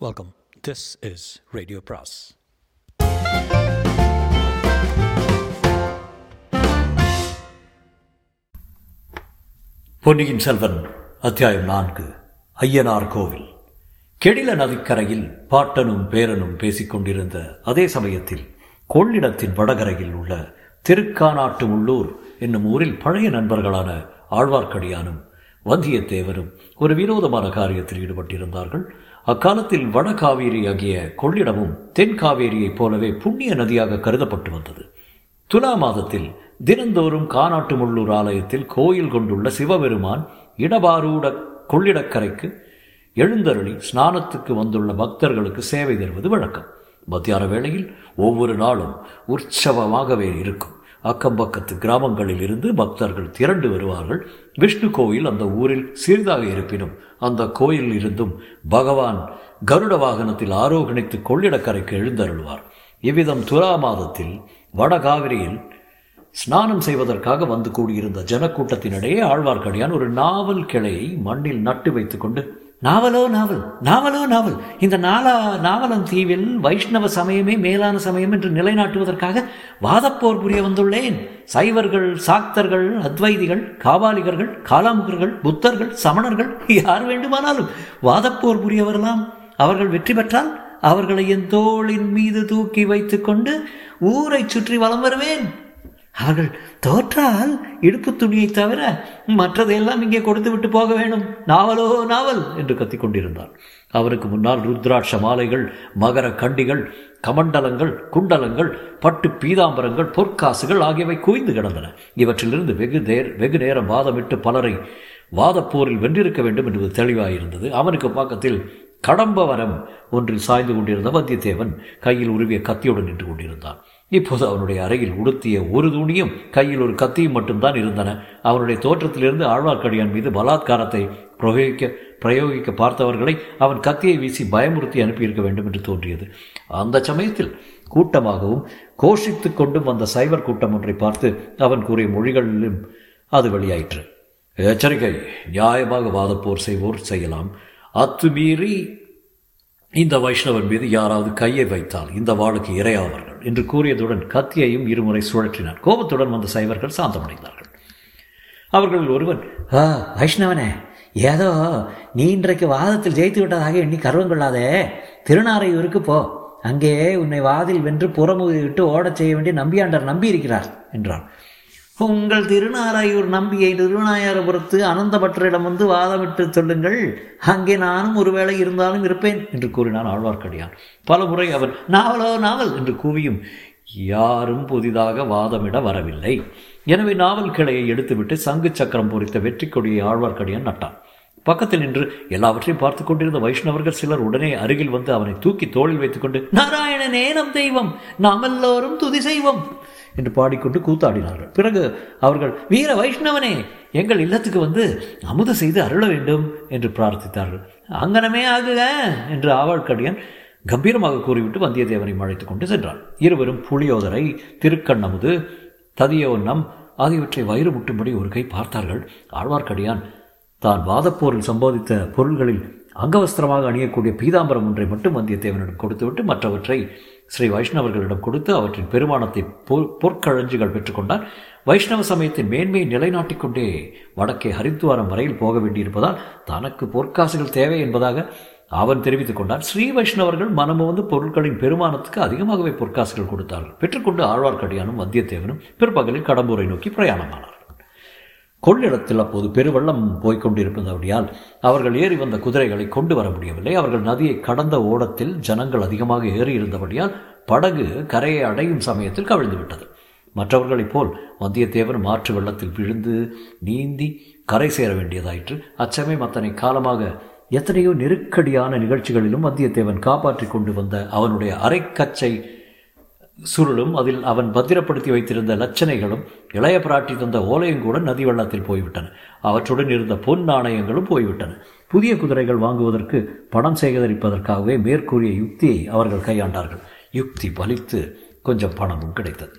Welcome this is radio பிராஸ் பொன்னியின் செல்வன் அத்தியாயம் நான்கு ஐயனார் கோவில். கெடில நதிக்கரையில் பாட்டனும் பேரனும் பேசிக்கொண்டிருந்த அதே சமயத்தில் கொள்ளிடத்தின் வடகரையில் உள்ள திருக்கானாட்டு உள்ளூர் என்னும் ஊரில் பழைய நண்பர்களான ஆழ்வார்க்கடியானும் வந்தியத்தேவரும் ஒரு வினோதமான காரியத்தில் ஈடுபட்டிருந்தார்கள். அக்காலத்தில் வட காவேரி ஆகிய கொள்ளிடமும் தென் காவேரியைப் போலவே புண்ணிய நதியாக கருதப்பட்டு வந்தது. துலா மாதத்தில் தினந்தோறும் கானாட்டு முள்ளூர் ஆலயத்தில் கோயில் கொண்டுள்ள சிவபெருமான் இடபாரூட கொள்ளிடக்கரைக்கு எழுந்தருளி ஸ்நானத்துக்கு வந்துள்ள பக்தர்களுக்கு சேவை தருவது வழக்கம். மத்தியான வேளையில் ஒவ்வொரு நாளும் உற்சவமாகவே இருக்கும். அக்கம்பக்கத்து கிராமங்களில் இருந்து பக்தர்கள் திரண்டு வருவார்கள். விஷ்ணு கோயில் அந்த ஊரில் சிறிதாக இருப்பினும் அந்த கோயிலில் இருந்தும் பகவான் கருட வாகனத்தில் ஆரோகணித்து கொள்ளிடக்கரைக்கு எழுந்தருள்வார். இவ்விதம் துலா மாதத்தில் வடகாவிரியில் ஸ்நானம் செய்வதற்காக வந்து கூடியிருந்த ஜனக்கூட்டத்தினிடையே ஆழ்வார்க்கடியான் ஒரு நாவல் கிளையை மண்ணில் நட்டு வைத்துக்கொண்டு நாவலோ நாவல் நாவலோ நாவல். இந்த நாலா நாவலம் தீவில் வைஷ்ணவ சமயமே மேலான சமயம் என்று நிலைநாட்டுவதற்காக வாதப்போர் புரிய வந்துள்ளேன். சைவர்கள் சாக்தர்கள் அத்வைதிகள் காபாலிகர்கள் காலாமுகர்கள் புத்தர்கள் சமணர்கள் யார் வேண்டுமானாலும் வாதப்போர் புரிய வரலாம் அவர்கள் வெற்றி பெற்றால் அவர்களை என் தோளின் மீது தூக்கி வைத்துக்கொண்டு ஊரை சுற்றி வலம் வருவேன். அவர்கள் தோற்றால் இடுப்பு துணியை தவிர மற்றதையெல்லாம் இங்கே கொடுத்து விட்டு போக வேண்டும் நாவலோ நாவல் என்று கத்திக் கொண்டிருந்தார். அவருக்கு முன்னால் ருத்ராட்ச மாலைகள் மகர கண்டிகள் கமண்டலங்கள் குண்டலங்கள் பட்டு பீதாம்பரங்கள் பொற்காசுகள் ஆகியவை குவிந்து கிடந்தன. இவற்றிலிருந்து வெகு நேர் வெகு நேரம் வாதமிட்டு பலரை வாதப்போரில் வென்றிருக்க வேண்டும் என்பது தெளிவாயிருந்தது. அவனுக்கு பக்கத்தில் கடம்பவரம் ஒன்றில் சாய்ந்து கொண்டிருந்த வந்தியத்தேவன் கையில் உருவிய கத்தியுடன் நின்று கொண்டிருந்தான். இப்போது அவனுடைய அறையில் உடுத்திய ஒரு துணியும் கையில் ஒரு கத்தியும் மட்டும்தான் இருந்தன. அவனுடைய தோற்றத்திலிருந்து ஆழ்வார்க்கடியான் மீது பலாத்காரத்தை பிரயோகிக்க பிரயோகிக்க பார்த்தவர்களை அவன் கத்தியை வீசி பயமுறுத்தி அனுப்பியிருக்க வேண்டும் என்று தோன்றியது. அந்த சமயத்தில் கூட்டமாகவும் கோஷித்து கொண்டும் வந்த சைவர் கூட்டம் ஒன்றை பார்த்து அவன் கூறிய மொழிகளிலும் அது வெளியாயிற்று. எச்சரிக்கை நியாயமாக வாதப்போர் செய்வோர் செய்யலாம். அத்துமீறி இந்த வைஷ்ணவன் மீது யாராவது கையை வைத்தால் இந்த வாளுக்கு இரையாவார்கள் என்று கூறியதுடன் கத்தியையும் இருமுறை சுழற்றினார். கோபத்துடன் வந்த சைவர்கள் சாந்தமடைந்தார்கள். அவர்களில் ஒருவன் ஆ வைஷ்ணவனே ஏதோ நீ இன்றைக்கு வாதத்தில் ஜெயித்து விட்டதாக எண்ணி கர்வம் கொள்ளாதே. திருநாரையூருக்கு போ. அங்கே உன்னை வாதில் வென்று புறமுதி விட்டு ஓடச் செய்ய வேண்டிய நம்பியாண்டர் நம்பி இருக்கிறார் என்றான். உங்கள் திருநாராயூர் நம்பியை திருநாயாரபுரத்து அனந்தபட்டரிடம் வந்து வாதமிட்டு சொல்லுங்கள். அங்கே நானும் ஒருவேளை இருந்தாலும் இருப்பேன் என்று கூறினான் ஆழ்வார்க்கடியான். பல முறை அவர் நாவலோ நாவல் என்று கூவியும் யாரும் புதிதாக வாதமிட வரவில்லை. எனவே நாவல் கிளையை எடுத்துவிட்டு சங்கு சக்கரம் பொறித்த வெற்றி கொடியை ஆழ்வார்க்கடியான் நட்டான். பக்கத்தில் நின்று எல்லாவற்றையும் பார்த்து கொண்டிருந்த வைஷ்ணவர்கள் சிலர் உடனே அருகில் வந்து அவனை தூக்கி தோளில் வைத்துக்கொண்டு நாராயணனே நம் தெய்வம் நாம் எல்லோரும் துதி செய்வோம். என்று பாடிக்கொண்டு கூத்தாடினார்கள். பிறகு அவர்கள் வீர வைஷ்ணவனே எங்கள் இல்லத்துக்கு வந்து அமுத செய்து அருள வேண்டும் என்று பிரார்த்தித்தார்கள். அங்கனமே ஆகுக என்று ஆவாழ்க்கடியன் கம்பீரமாக கூறிவிட்டு வந்தியத்தேவனை அழைத்துக் கொண்டு சென்றான். இருவரும் புளியோதரை திருக்கண்ணமுது ததியோன்னம் ஆகியவற்றை வயிறு முட்டும்படி ஒரு கை பார்த்தார்கள். ஆழ்வார்க்கடியான் தான் வாதப்போரில் சம்பாதித்த பொருள்களில் அங்கவஸ்திரமாக அணியக்கூடிய பீதாம்பரம் ஒன்றை மட்டும் வந்தியத்தேவனிடம் கொடுத்துவிட்டு மற்றவற்றை ஸ்ரீ வைஷ்ணவர்களிடம் கொடுத்து அவற்றின் பெருமானத்தை பொற்கழஞ்சுகள் பெற்றுக்கொண்டார் வைஷ்ணவ சமயத்தின் மேன்மையை நிலைநாட்டிக் கொண்டே வடக்கே ஹரித்வாரம் வரையில் போக வேண்டியிருப்பதால் தனக்கு பொற்காசுகள் தேவை என்பதாக அவன் தெரிவித்துக் கொண்டான். ஸ்ரீ வைஷ்ணவர்கள் மனமு வந்து பொருட்களின் பெருமானத்துக்கு அதிகமாகவே பொற்காசுகள் கொடுத்தார்கள். பெற்றுக்கொண்டு ஆழ்வார்க்கடியானும் வந்தியத்தேவனும் பிற்பகலில் கடம்பூரை நோக்கி பிரயாணமானார் கொள்ளிடத்தில் அப்போது பெருவெள்ளம் போய்கொண்டிருப்பதபடியால் அவர்கள் ஏறி வந்த குதிரைகளை கொண்டு வர முடியவில்லை. அவர்கள் நதியை கடந்த ஓடத்தில் ஜனங்கள் அதிகமாக ஏறி இருந்தபடியால் படகு கரையை அடையும் சமயத்தில் கவிழ்ந்து விட்டது. மற்றவர்களைப் போல் வந்தியத்தேவன் மாற்று வெள்ளத்தில் விழுந்து நீந்தி கரை சேர வேண்டியதாயிற்று. அச்சமயம் அத்தனை காலமாக எத்தனையோ நெருக்கடியான நிகழ்ச்சிகளிலும் வந்தியத்தேவன் காப்பாற்றி கொண்டு வந்த அவனுடைய அரைக்கச்சை சுருளும் அதில் அவன் பத்திரப்படுத்தி வைத்திருந்த லட்சணைகளும் இளைய பிராட்டி தந்த ஓலையும் கூட நதி வெள்ளத்தில் போய்விட்டன. அவற்றுடன் இருந்த பொன் நாணயங்களும் போய்விட்டன. புதிய குதிரைகள் வாங்குவதற்கு பணம் சேகரிப்பதற்காகவே மேற்கூறிய யுக்தியை அவர்கள் கையாண்டார்கள். யுக்தி பலித்து கொஞ்சம் பணமும் கிடைத்தது.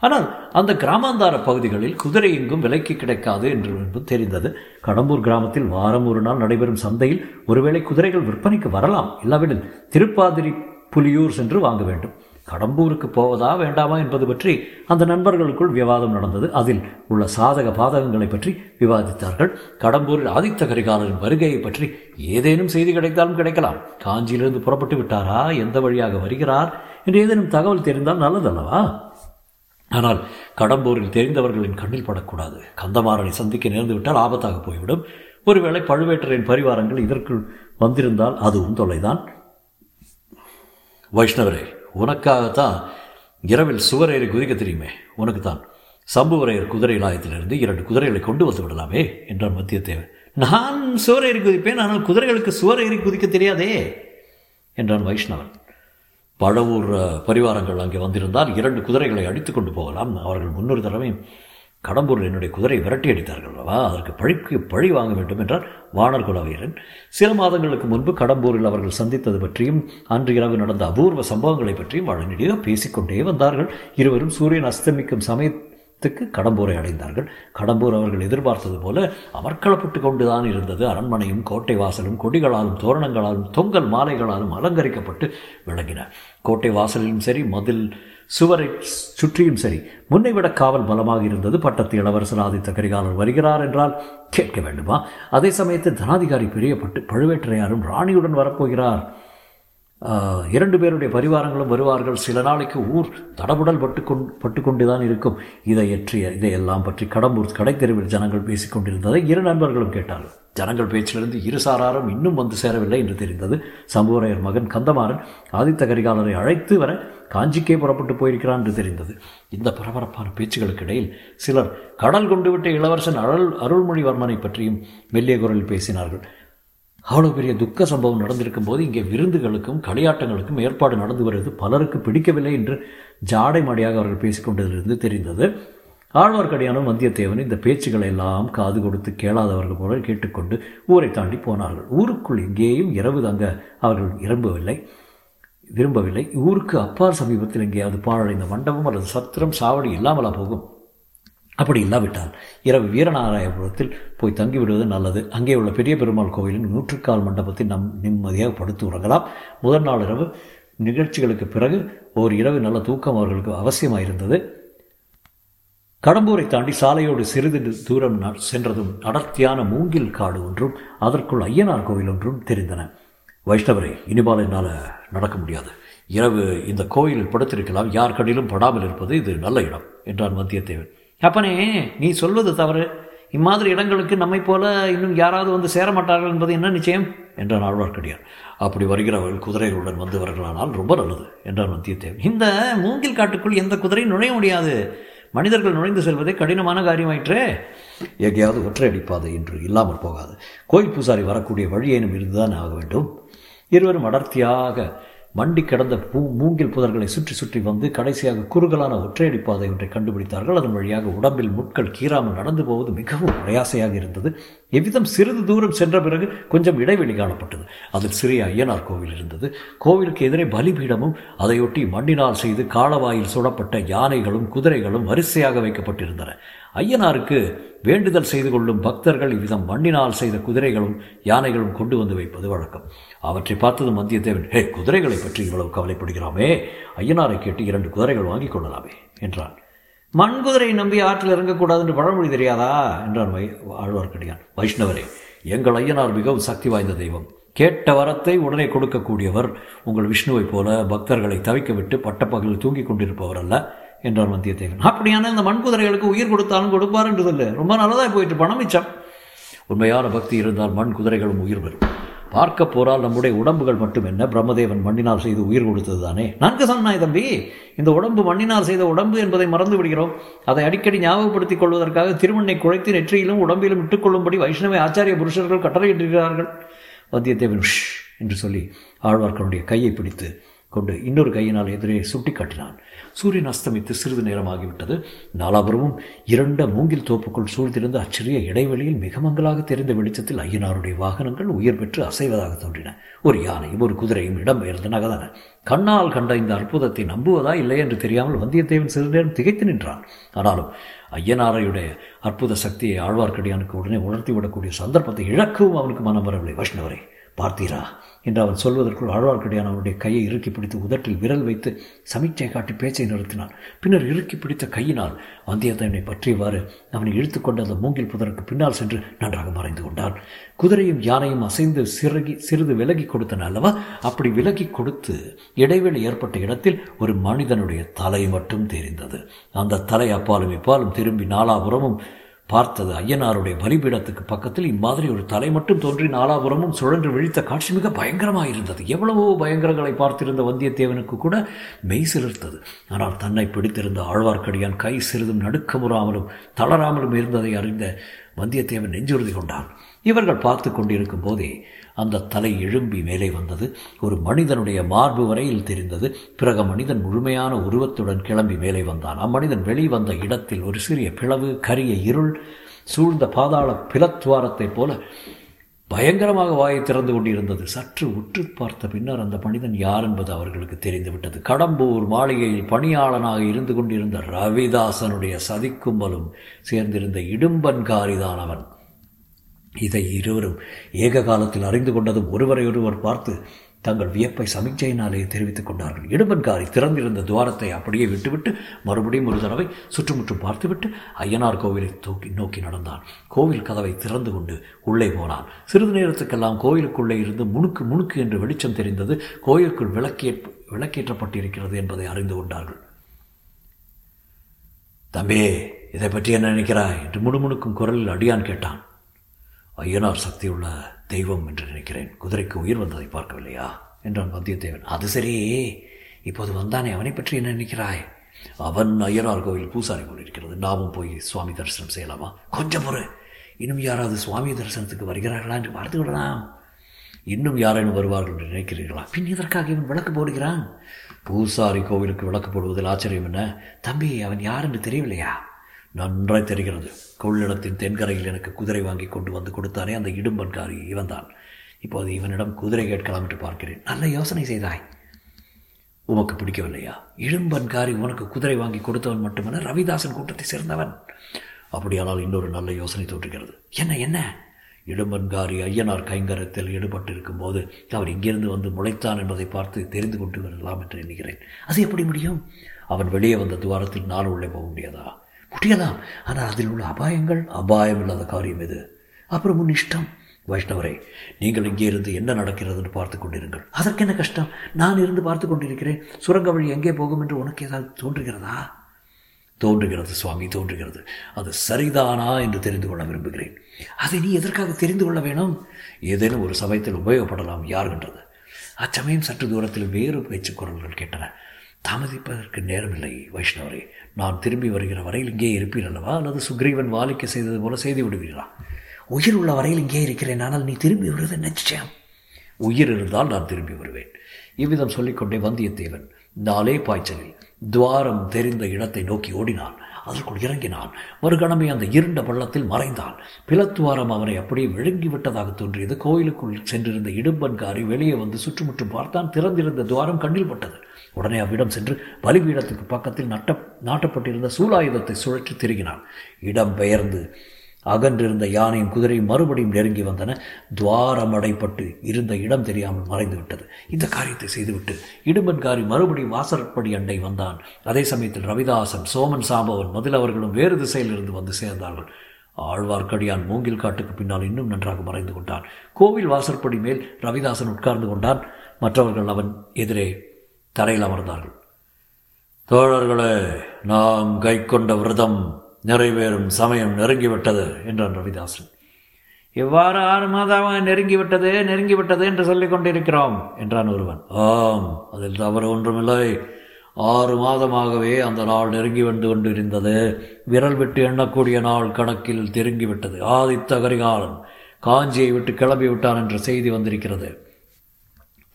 ஆனால் அந்த கிராமாந்தார பகுதிகளில் குதிரை எங்கும் விலைக்கு கிடைக்காது என்று என்பது தெரிந்தது. கடம்பூர் கிராமத்தில் வாரம் ஒரு நாள் நடைபெறும் சந்தையில் ஒருவேளை குதிரைகள் விற்பனைக்கு வரலாம். இல்லாவிடில் திருப்பாதிரி புலியூர் சென்று வாங்க வேண்டும். கடம்பூருக்கு போவதா வேண்டாமா என்பது பற்றி அந்த நண்பர்களுக்குள் விவாதம் நடந்தது. அதில் உள்ள சாதக பாதகங்களை பற்றி விவாதித்தார்கள். கடம்பூரில் ஆதித்த கரிகாலரின் வருகையை பற்றி ஏதேனும் செய்தி கிடைத்தாலும் கிடைக்கலாம். காஞ்சியிலிருந்து புறப்பட்டு விட்டாரா? எந்த வழியாக வருகிறார்? என்று ஏதேனும் தகவல் தெரிந்தால் நல்லதல்லவா? ஆனால் கடம்பூரில் தெரிந்தவர்களின் கண்ணில் படக்கூடாது. கந்தமாறனை சந்திக்க நேர்ந்துவிட்டால் ஆபத்தாக போய்விடும். ஒருவேளை பழுவேட்டரின் பரிவாரங்கள் இதற்குள் வந்திருந்தால் அதுவும் தொல்லைதான். வைஷ்ணவரே உனக்காகத்தான் இரவில் சுவரேறி குதிக்க தெரியுமே? உனக்கு தான் சம்புவரையர் குதிரை ஆயத்திலிருந்து இரண்டு குதிரைகளை கொண்டு வந்து விடலாமே? என்றான் மத்தியத்தேவன். நான் சுவரேறி குதிப்பேன் ஆனால் குதிரைகளுக்கு சுவரேறி குதிக்க தெரியாதே? என்றான் வைஷ்ணவன். பழவூர் பரிவாரங்கள் அங்கே வந்திருந்தால் இரண்டு குதிரைகளை அடித்து கொண்டு போகலாம். அவர்கள் முன்னொரு தடவையும் கடம்பூரில் என்னுடைய குதிரை விரட்டி அடித்தார்கள் அல்லவா அதற்கு பழிக்கு பழி வாங்க வேண்டும் என்றார் வானர் குலவீரன். சில மாதங்களுக்கு முன்பு கடம்பூரில் அவர்கள் சந்தித்தது பற்றியும் அன்று இரவு நடந்த அபூர்வ சம்பவங்களை பற்றியும் வழங்கிய பேசிக்கொண்டே வந்தார்கள். இருவரும் சூரியன் அஸ்தமிக்கும் சமயத்துக்கு கடம்பூரை அடைந்தார்கள். கடம்பூர் அவர்கள் எதிர்பார்த்தது போல அமர்க்களப்பட்டு கொண்டுதான் இருந்தது. அரண்மனையும் கோட்டை வாசலும் கொடிகளாலும் தோரணங்களாலும் தொங்கல் மாலைகளாலும் அலங்கரிக்கப்பட்டு விளங்கின. கோட்டை வாசலிலும் சரி மதில் சுவரை சுற்றியும் சரி முன்னை விட காவல் பலமாக இருந்தது பட்டத்து இளவரசர் ஆதித்த கரிகாலர் வருகிறார் என்றால் கேட்க வேண்டுமா? அதே சமயத்தில் தனாதிகாரி பிரியப்பட்டு பழுவேற்றையாரும் ராணியுடன் வரப்போகிறார். இரண்டு பேருடைய பரிவாரங்களும் வருவார்கள். சில நாளைக்கு ஊர் தடபுடல் பட்டு கொண் பட்டு கொண்டுதான் இருக்கும். இதை எற்றிய இதையெல்லாம் பற்றி கடம்பூர் கடைத்தெருவில் ஜனங்கள் பேசிக்கொண்டிருந்ததை இரு நண்பர்களும் கேட்டார்கள். ஜனங்கள் பேச்சிலிருந்து இருசாராரும் இன்னும் வந்து சேரவில்லை என்று தெரிந்தது. சம்புவரையர் மகன் கந்தமாறன் ஆதித்த கரிகாலரை அழைத்து வர காஞ்சிக்கே புறப்பட்டு போயிருக்கிறான் என்று தெரிந்தது. இந்த பரபரப்பான பேச்சுகளுக்கு இடையில் சிலர் கடல் கொண்டு விட்ட இளவரசன் அருள் அருள்மொழிவர்மனை பற்றியும் மெல்லிய குரலில் பேசினார்கள். அவ்வளோ பெரிய துக்க சம்பவம் நடந்திருக்கும் போது இங்கே விருந்துகளுக்கும் களியாட்டங்களுக்கும் ஏற்பாடு நடந்து வருவது பலருக்கு பிடிக்கவில்லை என்று ஜாடை மாடியாக அவர்கள் பேசிக்கொண்டதிலிருந்து தெரிந்தது. ஆழ்வார்க்கடியானும் வந்தியத்தேவன் இந்த பேச்சுக்களை எல்லாம் காது கொடுத்து கேளாதவர்கள் போல கேட்டுக்கொண்டு ஊரை தாண்டி போனார்கள். ஊருக்குள் எங்கேயும் இரவு தங்க அவர்கள் விரும்பவில்லை. விரும்பவில்லை. ஊருக்கு அப்பார் சமீபத்தில் எங்கேயாவது பாழடைந்த மண்டபம் அல்லது சத்திரம் சாவடி இல்லாமலா போகும்? அப்படி இல்லாவிட்டால் இரவு வீரநாராயபுரத்தில் போய் தங்கிவிடுவது நல்லது. அங்கே உள்ள பெரிய பெருமாள் கோவிலின் நூற்றுக்கால் மண்டபத்தில் நம் நிம்மதியாக படுத்து உறங்கலாம். முதல் நாள் இரவு நிகழ்ச்சிகளுக்கு பிறகு ஓர் இரவு நல்ல தூக்கம் அவர்களுக்கு அவசியமாயிருந்தது. கடம்பூரை தாண்டி சாலையோடு சிறிது தூரம் சென்றதும் அடர்த்தியான மூங்கில் காடு ஒன்றும் அதற்குள் ஐயனார் கோவில் ஒன்றும் தெரிந்தன. வைஷ்ணவரே இனிபால் என்னால் நடக்க முடியாது. இரவு இந்த கோயிலில் படுத்திருக்கலாம். யார் கடிலும் படாமல் இருப்பது இது நல்ல இடம் என்றான் வந்தியத்தேவன். அப்பனே நீ சொல்வது தவறு. இம்மாதிரி இடங்களுக்கு நம்மை போல இன்னும் யாராவது வந்து சேரமாட்டார்கள் என்பது என்ன நிச்சயம்? என்றான் ஆழ்வார்க்கடியார் அப்படி வருகிறவர்கள் குதிரைகளுடன் வந்தவர்களானால் ரொம்ப நல்லது என்றான் வந்தியத்தேவன். இந்த மூங்கில் காட்டுக்குள் எந்த குதிரையும் நுழைய முடியாது. மனிதர்கள் நுழைந்து செல்வதே கடினமான காரியமாயிற்றே. எங்கேயாவது ஒற்றையடிப்பாதை என்று இல்லாமல் போகாது. கோயில் பூசாரி வரக்கூடிய வழியேனும் இருந்துதான் ஆக வேண்டும். இருவரும் அடர்த்தியாக மண்டி கிடந்த பூ மூங்கில் புதர்களை சுற்றி சுற்றி வந்து கடைசியாக குறுகலான ஒற்றையடி பாதை ஒன்றை கண்டுபிடித்தார்கள். அதன் வழியாக உடம்பில் முட்கள் கீறாமல் நடந்து போவது மிகவும் பிரயாசையாக இருந்தது. எவ்விதம் சிறிது தூரம் சென்ற பிறகு கொஞ்சம் இடைவெளி காணப்பட்டது. அதில் சிறிய ஐயனார் கோவில் இருந்தது. கோவிலுக்கு எதிரே பலிபீடமும் அதையொட்டி மண்ணினால் செய்து காலவாயில் சுடப்பட்ட யானைகளும் குதிரைகளும் வரிசையாக வைக்கப்பட்டிருந்தன. ஐயனாருக்கு வேண்டுதல் செய்து கொள்ளும் பக்தர்கள் இவ்விதம் மண்ணினால் செய்த குதிரைகளும் யானைகளும் கொண்டு வந்து வைப்பது வழக்கம். அவற்றை பார்த்ததும் வந்தியத்தேவன் ஹே குதிரைகளை பற்றி இவ்வளவு கவலைப்படுகிறாமே? ஐயனாரை கேட்டு இரண்டு குதிரைகள் வாங்கி கொள்ளலாமே என்றான். மண் குதிரையை நம்பி ஆற்றில் இறங்கக்கூடாது என்று பழமொழி தெரியாதா? என்றான் வை ஆழ்வார்க்கடியான். வைஷ்ணவரே எங்கள் ஐயனார் மிகவும் சக்தி வாய்ந்த தெய்வம். கேட்ட வரத்தை உடனே கொடுக்கக்கூடியவர் உங்கள் விஷ்ணுவைப் போல பக்தர்களை தவிக்க விட்டு பட்டப்பகலில் தூங்கிக் கொண்டிருப்பவர் அல்ல என்றார் வந்தியத்தேவன் அப்படியான இந்த மண் குதிரைகளுக்கு உயிர் கொடுத்தாலும் கொடுப்பார் என்று சொல்லு ரொம்ப நல்லதாக போயிட்டு பணம் மிச்சம். உண்மையான பக்தி இருந்தால் மண் குதிரைகளும் உயிர் பெறும். பார்க்க போறால் நம்முடைய உடம்புகள் மட்டும் என்ன? பிரம்மதேவன் மண்ணினால் செய்து உயிர் கொடுத்தது தானே? நன்கு சொன்னாய் தம்பி இந்த உடம்பு மண்ணினால் செய்த உடம்பு என்பதை மறந்து விடுகிறோம். அதை அடிக்கடி ஞாபகப்படுத்திக் கொள்வதற்காக திருமண்ணை குழைத்து நெற்றியிலும் உடம்பிலும் இட்டுக்கொள்ளும்படி வைஷ்ணவ ஆச்சாரிய புருஷர்கள் கட்டளையிட்டிருக்கிறார்கள். வந்தியத்தேவன் என்று சொல்லி ஆழ்வார்க்கனுடைய கையை பிடித்து கொண்டு இன்னொரு கையினால் எதிரே சுட்டி காட்டினான். சூரியன் அஸ்தமித்து சிறிது நேரமாகிவிட்டது. நாலாபுரமும் இரண்ட மூங்கில் தோப்புக்குள் சூழ்ந்திருந்த அச்சிறிய இடைவெளியில் மிக மங்களாக தெரிந்த வெளிச்சத்தில் ஐயனாருடைய வாகனங்கள் உயிர் பெற்று அசைவதாக தோன்றின. ஒரு யானையும் ஒரு குதிரையும் இடம்பெயர்ந்து நகதன கண்ணால் கண்ட இந்த அற்புதத்தை நம்புவதா இல்லை என்று தெரியாமல் வந்தியத்தேவன் சிறிது நேரம் திகைத்து நின்றான். ஆனாலும் ஐயனாரையுடைய அற்புத சக்தியை ஆழ்வார்க்கடியானுக்கு உடனே உணர்த்திவிடக்கூடிய சந்தர்ப்பத்தை இழக்கவும் அவனுக்கு மனம் வரவில்லை வைஷ்ணவரே பார்த்தீரா? என்று அவன் சொல்வதற்குள் ஆழ்வார்க்கடியான் அவனுடைய கையை இறுக்கி பிடித்து உதட்டில் விரல் வைத்து சமீட்சை காட்டி பேச்சை நிறுத்தினான். பின்னர் இறுக்கி பிடித்த கையினால் வந்தியத்தேவனை பற்றியவாறு அவனை இழுத்துக்கொண்டு அந்த மூங்கில் புதருக்கு பின்னால் சென்று நன்றாக மறைந்து கொண்டான். குதிரையும் யானையும் அசைந்து சிறகி சிறிது விலகி கொடுத்தன அல்லவா? அப்படி விலகி கொடுத்து இடைவெளி ஏற்பட்ட இடத்தில் ஒரு மனிதனுடைய தலை மட்டும் தெரிந்தது. அந்த தலை அப்பாலும் இப்பாலும் திரும்பி நாலாபுரமும் பார்த்தது ஐயனாருடைய பலிபீடத்துக்கு பக்கத்தில் இம்மாதிரி ஒரு தலை மட்டும் தோன்றி நாலாபுரமும் சுழன்று விழித்த காட்சி மிக பயங்கரமாக இருந்தது எவ்வளவோ பயங்கரங்களை பார்த்திருந்த வந்தியத்தேவனுக்கு கூட மெய் சிலிர்த்தது. ஆனால் தன்னை பிடித்திருந்த ஆழ்வார்க்கடியான் கை சிறிதும் நடுக்கமுறாமலும் தளராமலும் இருந்ததை அறிந்த வந்தியத்தேவன் நெஞ்சுறுதி கொண்டான். இவர்கள் பார்த்து கொண்டிருக்கும் போதே அந்த தலை எழும்பி மேலே வந்தது. ஒரு மனிதனுடைய மார்பு வரையில் தெரிந்தது. பிறகு மனிதன் முழுமையான உருவத்துடன் கிளம்பி மேலே வந்தான். அம்மனிதன் வெளிவந்த இடத்தில் ஒரு சிறிய பிளவு கரிய இருள் சூழ்ந்த பாதாள பிளத்வாரத்தைப் போல பயங்கரமாக வாயை திறந்து கொண்டிருந்தது. சற்று உற்று பார்த்த பின்னர் அந்த மனிதன் யார் என்பது அவர்களுக்கு தெரிந்துவிட்டது கடம்பூர் மாளிகையில் பணியாளனாக இருந்து கொண்டிருந்த ரவிதாசனுடைய சதிக்கும்பலும் சேர்ந்திருந்த இடும்பன்காரிதான் அவன். இதை இருவரும் ஏக காலத்தில் அறிந்து கொண்டதும் ஒருவரை ஒருவர் பார்த்து தங்கள் வியப்பை சமிக்ஞையினாலே தெரிவித்துக் கொண்டார்கள். இடுமன்காரி திறந்திருந்த துவாரத்தை அப்படியே விட்டுவிட்டு மறுபடியும் ஒரு தடவை சுற்றுமுற்றும் பார்த்துவிட்டு ஐயனார் கோவிலை தூக்கி நோக்கி நடந்தான். கோவில் கதவை திறந்து கொண்டு உள்ளே போனான். சிறிது நேரத்துக்கெல்லாம் கோயிலுக்குள்ளே இருந்து முணுக்கு முணுக்கு என்று வெளிச்சம் தெரிந்தது கோயிலுக்குள் விளக்கே விளக்கேற்றப்பட்டிருக்கிறது என்பதை அறிந்து கொண்டார்கள். தம்பே இதை பற்றி என்ன நினைக்கிறாய்? என்று முணுமுணுக்கும் குரலில் அடியான் கேட்டான். ஐயனார் சக்தியுள்ள தெய்வம் என்று நினைக்கிறேன். குதிரைக்கு உயிர் வந்ததை பார்க்கவில்லையா? என்றான் வந்தியத்தேவன். அது சரி. இப்போது வந்தானே. அவனை பற்றி என்ன நினைக்கிறாய்? அவன் ஐயனார் கோவில் பூசாரி கொண்டிருக்கிறது இருக்கிறது. நாமும் போய் சுவாமி தரிசனம் செய்யலாமா? கொஞ்சம் பொறு. இன்னும் யாராவது சுவாமி தரிசனத்துக்கு வருகிறார்களா என்று பார்த்து விடலாம் இன்னும் யாரேனும் வருவார்கள் என்று நினைக்கிறீர்களா? பின் இதற்காக இவன் விளக்கு போடுகிறான்? பூசாரி கோவிலுக்கு விளக்கு போடுவதில் ஆச்சரியம் என்ன? தம்பி அவன் யார் என்று தெரியவில்லையா? நன்றாய் தெரிகிறது. கொள்ளிடத்தின் தென்கரையில் எனக்கு குதிரை வாங்கி கொண்டு வந்து கொடுத்தானே அந்த இடும்பன்காரி இவன்தான். இப்போது இவனிடம் குதிரை கேட்கலாம் என்று பார்க்கிறேன். நல்ல யோசனை செய்தாய். உமக்கு பிடிக்கவில்லையா? இடும்பன்காரி உனக்கு குதிரை வாங்கி கொடுத்தவன் மட்டுமல்ல ரவிதாசன் கூட்டத்தை சேர்ந்தவன். அப்படியானால் இன்னொரு நல்ல யோசனை தோற்றுகிறது என்ன என்ன? இடும்பன்காரி ஐயனார் கைங்கரத்தில் ஈடுபட்டிருக்கும் போது அவர் இங்கிருந்து வந்து முளைத்தான் என்பதை பார்த்து தெரிந்து கொண்டு வரலாம் என்று எண்ணுகிறேன். அது எப்படி முடியும்? அவன் வெளியே வந்த துவாரத்தில் நான் உள்ளே போக முடியாதா? முடியலாம் ஆனால் அதில் உள்ள அபாயங்கள் அபாயம் இல்லாத காரியம் இது அப்புறம் உன் இஷ்டம் வைஷ்ணவரே நீங்கள் இங்கே இருந்து என்ன நடக்கிறதுன்னு பார்த்து கொண்டிருங்கள். அதற்கு என்ன கஷ்டம்? நான் இருந்து பார்த்து கொண்டிருக்கிறேன். சுரங்க வழி எங்கே போகும் என்று உனக்கு ஏதாவது தோன்றுகிறதா? தோன்றுகிறது சுவாமி தோன்றுகிறது. அது சரிதானா என்று தெரிந்து கொள்ள விரும்புகிறேன். அதை நீ எதற்காக தெரிந்து கொள்ள வேணும்? ஏதேனும் ஒரு சமயத்தில் உபயோகப்படலாம் யார் என்றது அச்சமயம் சற்று தூரத்தில் வேறு பேச்சு குரல்கள் கேட்டன. தாமதிப்பதற்கு நேரமில்லை வைஷ்ணவரே. நான் திரும்பி வருகிற வரையில் இங்கே இருப்பீர் அல்லவா? அல்லது சுக்ரீவன் வாலிக்க செய்தது போல செய்து விடுவீர்களா? உயிர் உள்ள வரையில் இங்கே இருக்கிறேன் ஆனால் நீ திரும்பி வருவது நிச்சயம்? உயிர் இருந்தால் நான் திரும்பி வருவேன். இவ்விதம் சொல்லிக்கொண்டே வந்தியத்தேவன் நாளே பாய்ச்சலில் துவாரம் தெரிந்த இடத்தை நோக்கி ஓடினான். அதற்குள் இறங்கினான். மறுகணமே அந்த இருண்ட பள்ளத்தில் மறைந்தான். பிளத்துவாரம் அவனை அப்படியே விழுங்கி விட்டதாக தோன்றியது. கோயிலுக்குள் சென்றிருந்த இடும்பன்காரி வெளியே வந்து சுற்றுமுற்றும் பார்த்தான். திறந்திருந்த துவாரம் கண்ணில் பட்டது. உடனே அவ்விடம் சென்று பலிபீடத்துக்கு பக்கத்தில் நட்ட நாட்டப்பட்டிருந்த சூலாயுதத்தை சுழற்றி திருகினான். இடம் பெயர்ந்து அகன்றிருந்த யானையும் குதிரையும் மறுபடியும் நெருங்கி வந்தன. துவாரம் அடைப்பட்டு இருந்த இடம் தெரியாமல் மறைந்து விட்டது இந்த காரியத்தை செய்துவிட்டு இடும்பன்காரி மறுபடியும் வாசற்படி அண்டை வந்தான். அதே சமயத்தில் ரவிதாசன் சோமன் சாம்பவன் முதலவர்களும் வேறு திசையிலிருந்து வந்து சேர்ந்தார்கள். ஆழ்வார்க்கடியான் மூங்கில் காட்டுக்கு பின்னால் இன்னும் நன்றாக மறைந்து கொண்டான். கோவில் வாசற்படி மேல் ரவிதாசன் உட்கார்ந்து கொண்டான். மற்றவர்கள் அவன் எதிரே தரையில் அமர்ந்தார்கள். தோழர்களே நாம் கை கொண்ட விரதம் நிறைவேறும் சமயம் நெருங்கிவிட்டது என்றான் ரவிதாசன். எவ்வாறு ஆறு மாதமாக நெருங்கிவிட்டது நெருங்கிவிட்டது என்று சொல்லிக் கொண்டிருக்கிறோம் என்றான் ஒருவன். ஆம் அதில் தவறு ஒன்றுமில்லை. ஆறு மாதமாகவே அந்த நாள் நெருங்கி வந்து கொண்டிருந்தது. விரல் விட்டு எண்ணக்கூடிய நாள் கணக்கில் தெருங்கிவிட்டது ஆதித்த கரிகாலன் காஞ்சியை விட்டு கிளம்பி விட்டான் என்ற செய்தி வந்திருக்கிறது.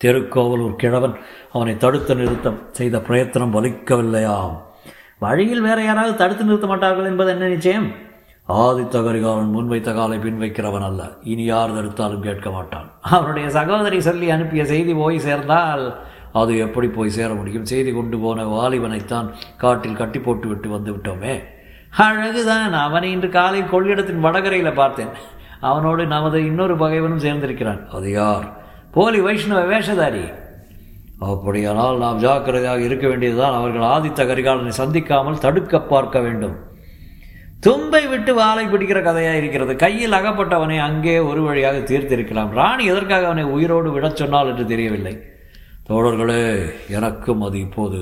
தெருக்கோவலூர் கிழவன் அவனை தடுத்து நிறுத்தம் செய்த பிரயத்தனம் வலிக்கவில்லையாம். வழியில் வேற யாராவது தடுத்து நிறுத்த மாட்டார்கள் என்பது என்ன நிச்சயம்? ஆதித்த கரிகாலன் முன்வைத்த காலை பின் வைக்கிறவன் அல்ல. இனி யார் தடுத்தாலும் கேட்க மாட்டான். அவனுடைய சகோதரி சொல்லி அனுப்பிய செய்தி போய் சேர்ந்தால் அது எப்படி போய் சேர முடியும்? செய்தி கொண்டு போன வாலிபனைத்தான் காட்டில் கட்டி போட்டு விட்டு வந்து விட்டோமே. அழகுதான். அவனை இன்று காலை கொள்ளிடத்தின் வடகரையில் பார்த்தேன். அவனோடு நமது இன்னொரு பகைவனும் சேர்ந்திருக்கிறான். அது யார்? போலி வைஷ்ணவ வேஷதாரி. அப்படியானால் நாம் ஜாக்கிரதையாக இருக்க வேண்டியதுதான். அவர்கள் ஆதித்த கரிகாலனை சந்திக்காமல் தடுக்க பார்க்க வேண்டும். தும்பை விட்டு வாளை பிடிக்கிற கதையாக இருக்கிறது. கையில் அகப்பட்டவனை அங்கே ஒரு வழியாக தீர்த்திருக்கலாம். ராணி எதற்காக அவனை உயிரோடு விடச் சொன்னால் என்று தெரியவில்லை. தோழர்களே எனக்கும் அது இப்போது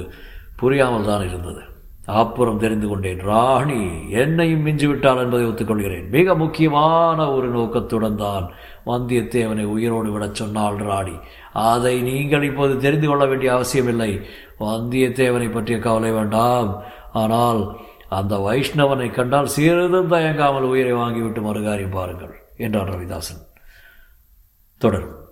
புரியாமல் தான் இருந்தது. அப்புறம் தெரிந்து கொண்டேன். ராணி என்னையும் மிஞ்சிவிட்டாள் என்பதை ஒத்துக்கொள்கிறேன். மிக முக்கியமான ஒரு நோக்கத்துடன் தான் வந்தியத்தேவனை உயிரோடு விடச் சொன்னாள் ராணி. அதை நீங்கள் இப்போது தெரிந்து கொள்ள வேண்டிய அவசியமில்லை. வந்தியத்தேவனை பற்றிய கவலை வேண்டாம். ஆனால் அந்த வைஷ்ணவனை கண்டால் சிறிதும் தயங்காமல் உயிரை வாங்கிவிட்டு மறுகாரியம் பாருங்கள் என்றான் ரவிதாசன். தொடரும்.